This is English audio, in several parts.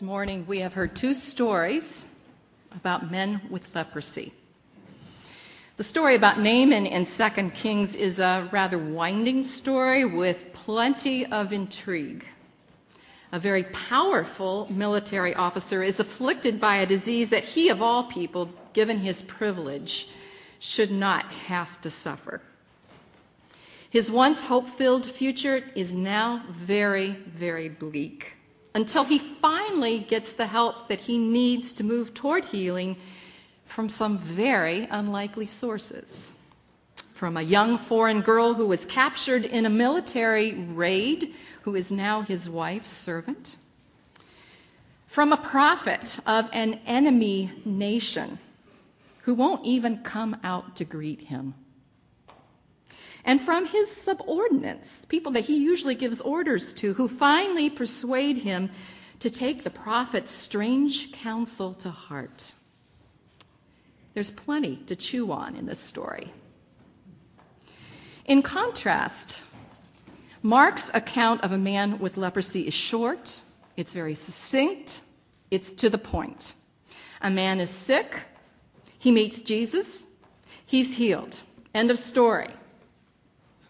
This morning we have heard two stories about men with leprosy. The story about Naaman in 2 Kings is a rather winding story with plenty of intrigue. A very powerful military officer is afflicted by a disease that he, of all people, given his privilege, should not have to suffer. His once hope filled future is now very, very bleak until he finally gets the help that he needs to move toward healing from some very unlikely sources. From a young foreign girl who was captured in a military raid, who is now his wife's servant. From a prophet of an enemy nation who won't even come out to greet him and from his subordinates, people that he usually gives orders to, who finally persuade him to take the prophet's strange counsel to heart. There's plenty to chew on in this story. In contrast, Mark's account of a man with leprosy is short, it's very succinct, it's to the point. A man is sick, he meets Jesus, he's healed. End of story.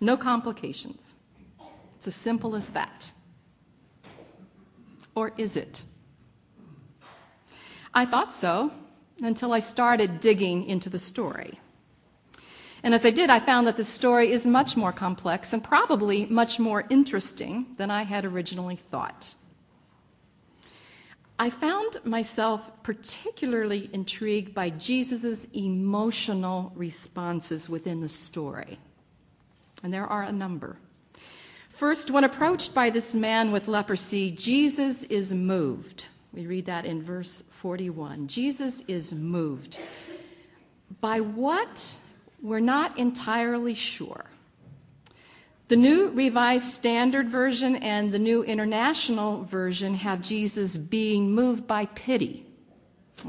No complications. It's as simple as that. Or is it? I thought so until I started digging into the story. And as I did, I found that the story is much more complex and probably much more interesting than I had originally thought. I found myself particularly intrigued by Jesus' emotional responses within the story and there are a number. First, when approached by this man with leprosy, Jesus is moved. We read that in verse 41. Jesus is moved. By what? We're not entirely sure. The New Revised Standard Version and the New International Version have Jesus being moved by pity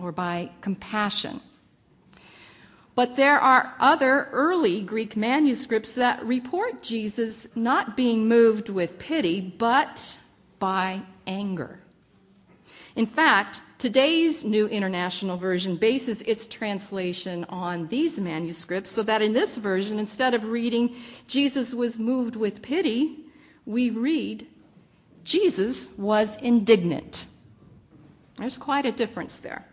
or by compassion. But there are other early Greek manuscripts that report Jesus not being moved with pity, but by anger. In fact, today's New International Version bases its translation on these manuscripts, so that in this version, instead of reading, Jesus was moved with pity, we read, Jesus was indignant. There's quite a difference there.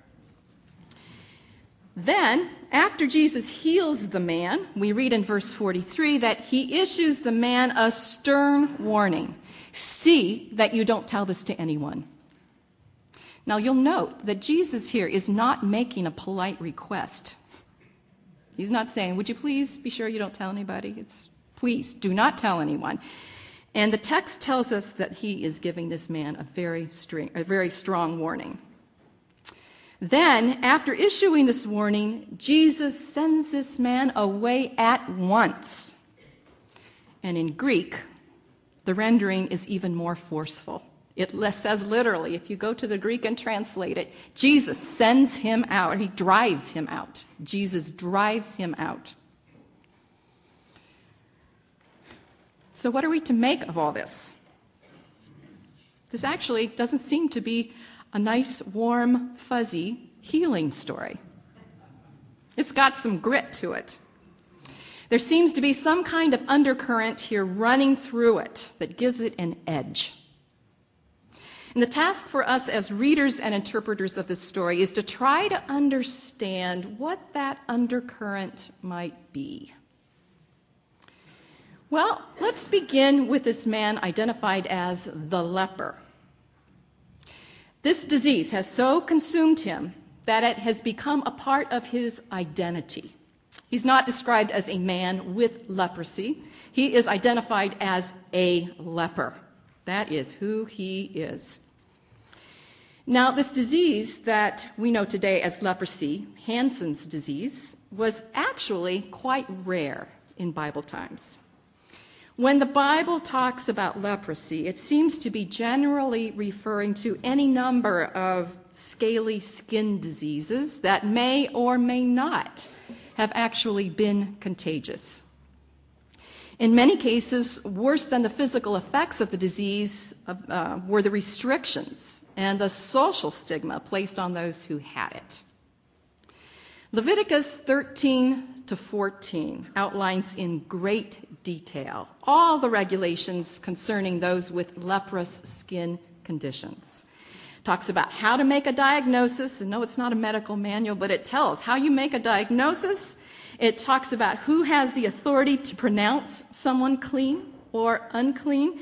Then, after Jesus heals the man, we read in verse 43 that he issues the man a stern warning See that you don't tell this to anyone. Now, you'll note that Jesus here is not making a polite request. He's not saying, Would you please be sure you don't tell anybody? It's, Please do not tell anyone. And the text tells us that he is giving this man a very, a very strong warning. Then, after issuing this warning, Jesus sends this man away at once. And in Greek, the rendering is even more forceful. It says literally, if you go to the Greek and translate it, Jesus sends him out. He drives him out. Jesus drives him out. So, what are we to make of all this? This actually doesn't seem to be a nice, warm, fuzzy healing story. It's got some grit to it. There seems to be some kind of undercurrent here running through it that gives it an edge. And the task for us as readers and interpreters of this story is to try to understand what that undercurrent might be. Well, let's begin with this man identified as the leper. This disease has so consumed him that it has become a part of his identity. He's not described as a man with leprosy, he is identified as a leper. That is who he is. Now, this disease that we know today as leprosy, Hansen's disease, was actually quite rare in Bible times. When the Bible talks about leprosy, it seems to be generally referring to any number of scaly skin diseases that may or may not have actually been contagious. In many cases, worse than the physical effects of the disease uh, were the restrictions and the social stigma placed on those who had it. Leviticus 13 to 14 outlines in great detail all the regulations concerning those with leprous skin conditions. Talks about how to make a diagnosis, and no, it's not a medical manual, but it tells how you make a diagnosis it talks about who has the authority to pronounce someone clean or unclean.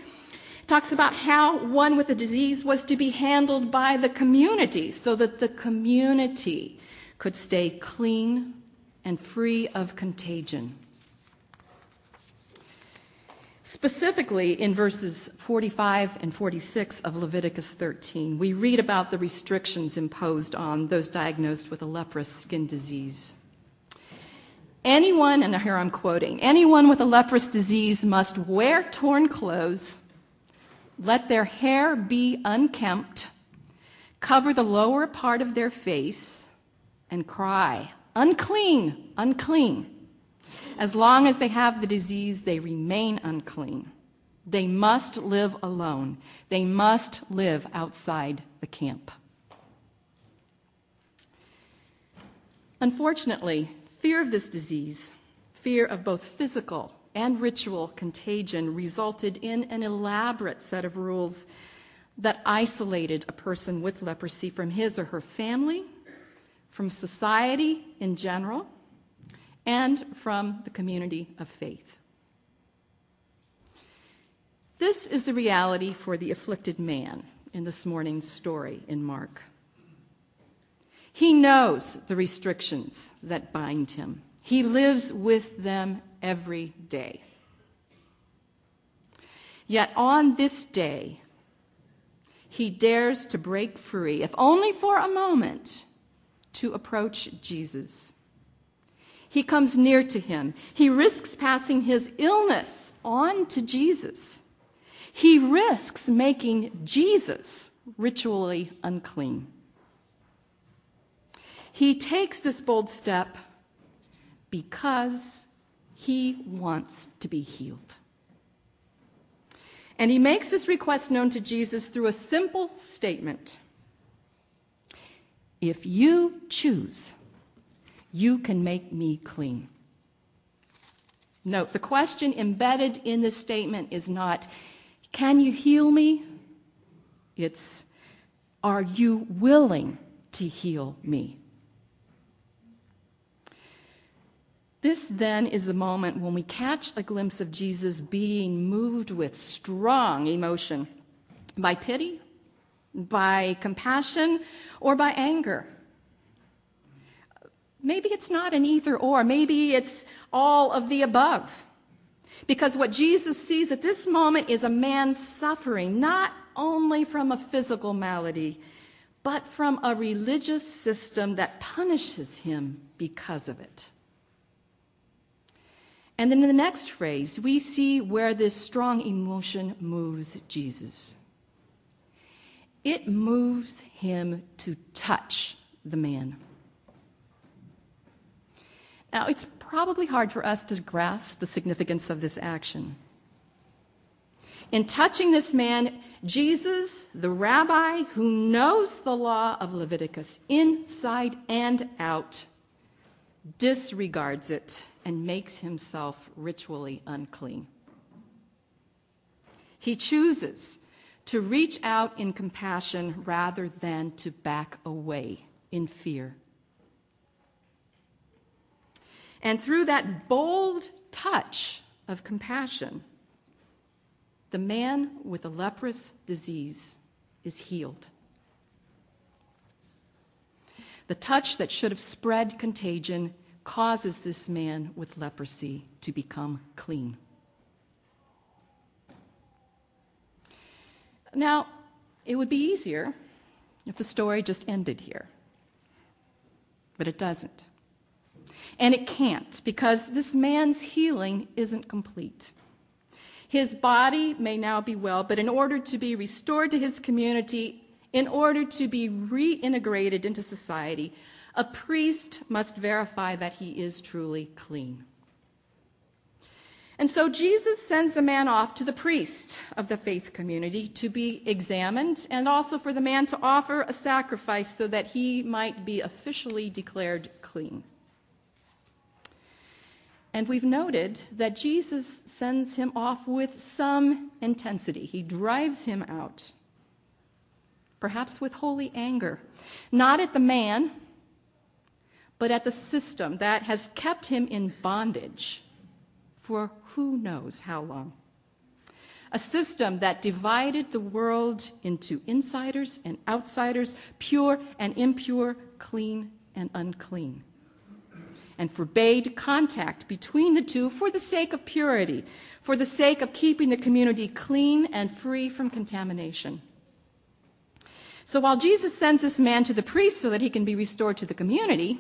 Talks about how one with a disease was to be handled by the community so that the community could stay clean and free of contagion. Specifically, in verses 45 and 46 of Leviticus 13, we read about the restrictions imposed on those diagnosed with a leprous skin disease. Anyone, and here I'm quoting, anyone with a leprous disease must wear torn clothes, let their hair be unkempt, cover the lower part of their face, and cry, unclean, unclean. As long as they have the disease, they remain unclean. They must live alone. They must live outside the camp. Unfortunately, Fear of this disease, fear of both physical and ritual contagion, resulted in an elaborate set of rules that isolated a person with leprosy from his or her family, from society in general, and from the community of faith. This is the reality for the afflicted man in this morning's story in Mark. He knows the restrictions that bind him. He lives with them every day. Yet on this day, he dares to break free, if only for a moment, to approach Jesus. He comes near to him. He risks passing his illness on to Jesus. He risks making Jesus ritually unclean. He takes this bold step because he wants to be healed. And he makes this request known to Jesus through a simple statement If you choose, you can make me clean. Note, the question embedded in this statement is not, Can you heal me? It's, Are you willing to heal me? This then is the moment when we catch a glimpse of Jesus being moved with strong emotion by pity, by compassion, or by anger. Maybe it's not an either or, maybe it's all of the above. Because what Jesus sees at this moment is a man suffering not only from a physical malady, but from a religious system that punishes him because of it. And then in the next phrase, we see where this strong emotion moves Jesus. It moves him to touch the man. Now, it's probably hard for us to grasp the significance of this action. In touching this man, Jesus, the rabbi who knows the law of Leviticus inside and out, disregards it and makes himself ritually unclean. He chooses to reach out in compassion rather than to back away in fear. And through that bold touch of compassion, the man with the leprous disease is healed. The touch that should have spread contagion causes this man with leprosy to become clean. Now, it would be easier if the story just ended here, but it doesn't. And it can't because this man's healing isn't complete. His body may now be well, but in order to be restored to his community, in order to be reintegrated into society, a priest must verify that he is truly clean. And so Jesus sends the man off to the priest of the faith community to be examined and also for the man to offer a sacrifice so that he might be officially declared clean. And we've noted that Jesus sends him off with some intensity. He drives him out, perhaps with holy anger, not at the man, but at the system that has kept him in bondage for who knows how long. A system that divided the world into insiders and outsiders, pure and impure, clean and unclean, and forbade contact between the two for the sake of purity, for the sake of keeping the community clean and free from contamination. So while Jesus sends this man to the priest so that he can be restored to the community,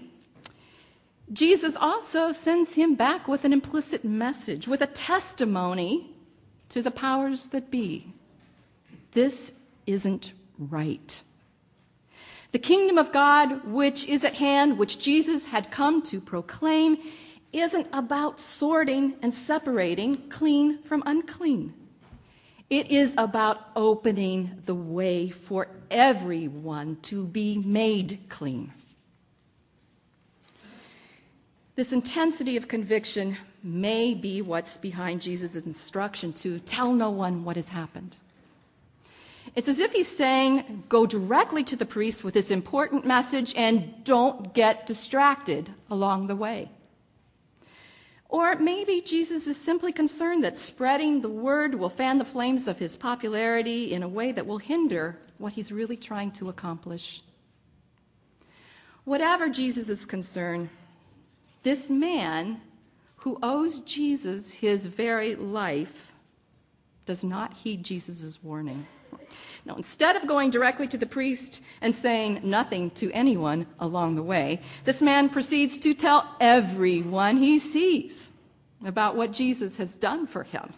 Jesus also sends him back with an implicit message, with a testimony to the powers that be. This isn't right. The kingdom of God, which is at hand, which Jesus had come to proclaim, isn't about sorting and separating clean from unclean. It is about opening the way for everyone to be made clean. This intensity of conviction may be what's behind Jesus' instruction to tell no one what has happened. It's as if he's saying, go directly to the priest with this important message and don't get distracted along the way. Or maybe Jesus is simply concerned that spreading the word will fan the flames of his popularity in a way that will hinder what he's really trying to accomplish. Whatever Jesus' concern, this man who owes Jesus his very life does not heed Jesus' warning. Now, instead of going directly to the priest and saying nothing to anyone along the way, this man proceeds to tell everyone he sees about what Jesus has done for him.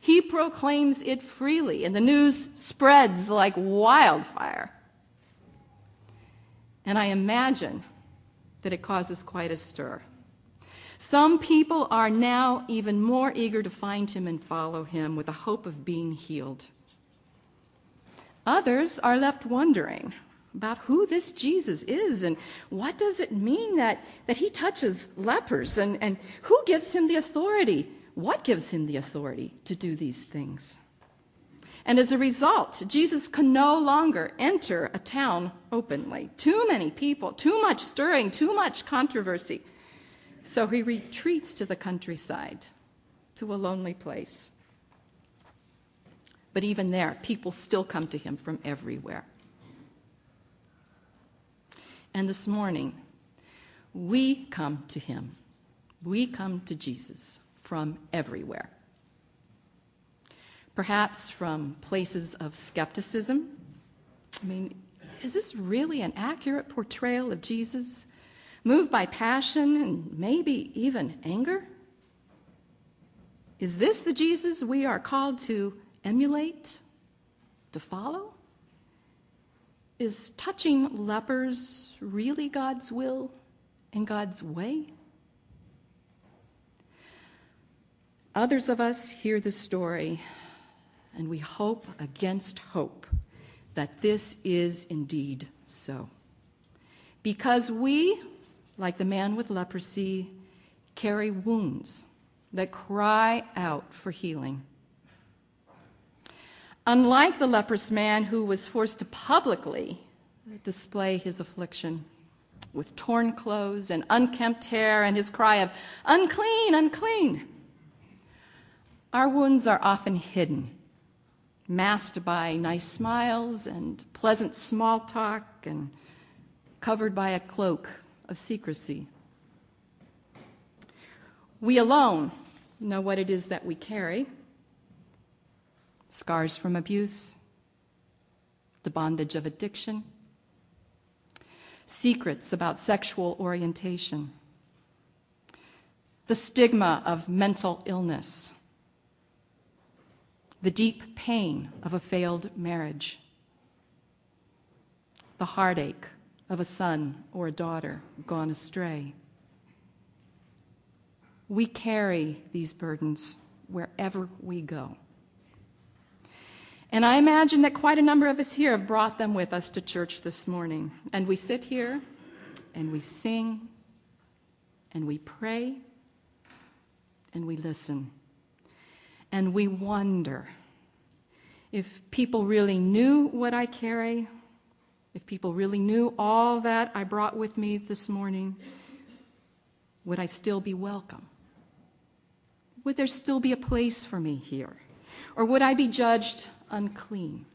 He proclaims it freely, and the news spreads like wildfire. And I imagine that it causes quite a stir. Some people are now even more eager to find him and follow him with the hope of being healed. Others are left wondering about who this Jesus is and what does it mean that, that he touches lepers and, and who gives him the authority? What gives him the authority to do these things? And as a result, Jesus can no longer enter a town openly. Too many people, too much stirring, too much controversy. So he retreats to the countryside, to a lonely place. But even there, people still come to him from everywhere. And this morning, we come to him. We come to Jesus from everywhere. Perhaps from places of skepticism. I mean, is this really an accurate portrayal of Jesus? Moved by passion and maybe even anger? Is this the Jesus we are called to emulate, to follow? Is touching lepers really God's will and God's way? Others of us hear the story and we hope against hope that this is indeed so. Because we like the man with leprosy, carry wounds that cry out for healing. Unlike the leprous man who was forced to publicly display his affliction with torn clothes and unkempt hair and his cry of, unclean, unclean, our wounds are often hidden, masked by nice smiles and pleasant small talk and covered by a cloak of secrecy. We alone know what it is that we carry scars from abuse, the bondage of addiction, secrets about sexual orientation, the stigma of mental illness, the deep pain of a failed marriage, the heartache of a son or a daughter gone astray. We carry these burdens. wherever we go. And I imagine that quite a number of us here have brought them with us to church this morning. And we sit here and we sing and we pray and we listen and we wonder if people really knew what I carry, if people really knew all that I brought with me this morning, would I still be welcome? Would there still be a place for me here? Or would I be judged unclean?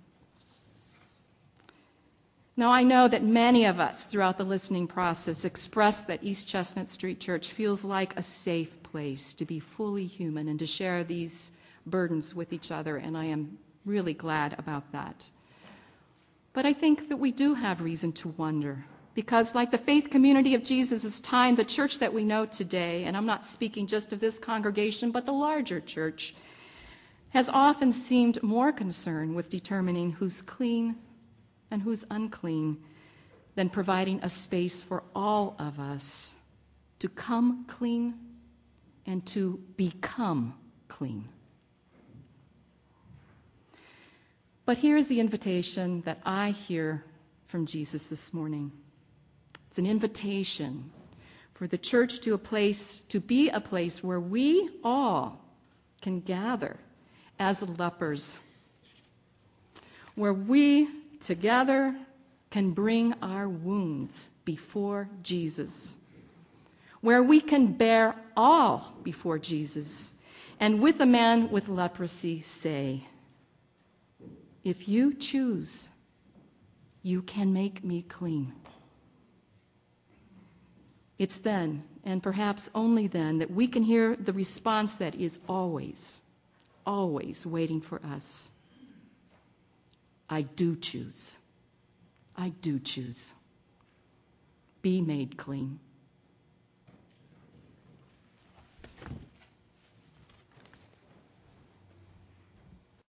Now, I know that many of us throughout the listening process expressed that East Chestnut Street Church feels like a safe place to be fully human and to share these burdens with each other, and I am really glad about that. But I think that we do have reason to wonder because, like the faith community of Jesus' time, the church that we know today, and I'm not speaking just of this congregation, but the larger church, has often seemed more concerned with determining who's clean and who's unclean than providing a space for all of us to come clean and to become clean. But here's the invitation that I hear from Jesus this morning. It's an invitation for the church to a place to be a place where we all can gather as lepers. Where we together can bring our wounds before Jesus, where we can bear all before Jesus, and with a man with leprosy say, If you choose, you can make me clean. It's then, and perhaps only then, that we can hear the response that is always, always waiting for us. I do choose. I do choose. Be made clean.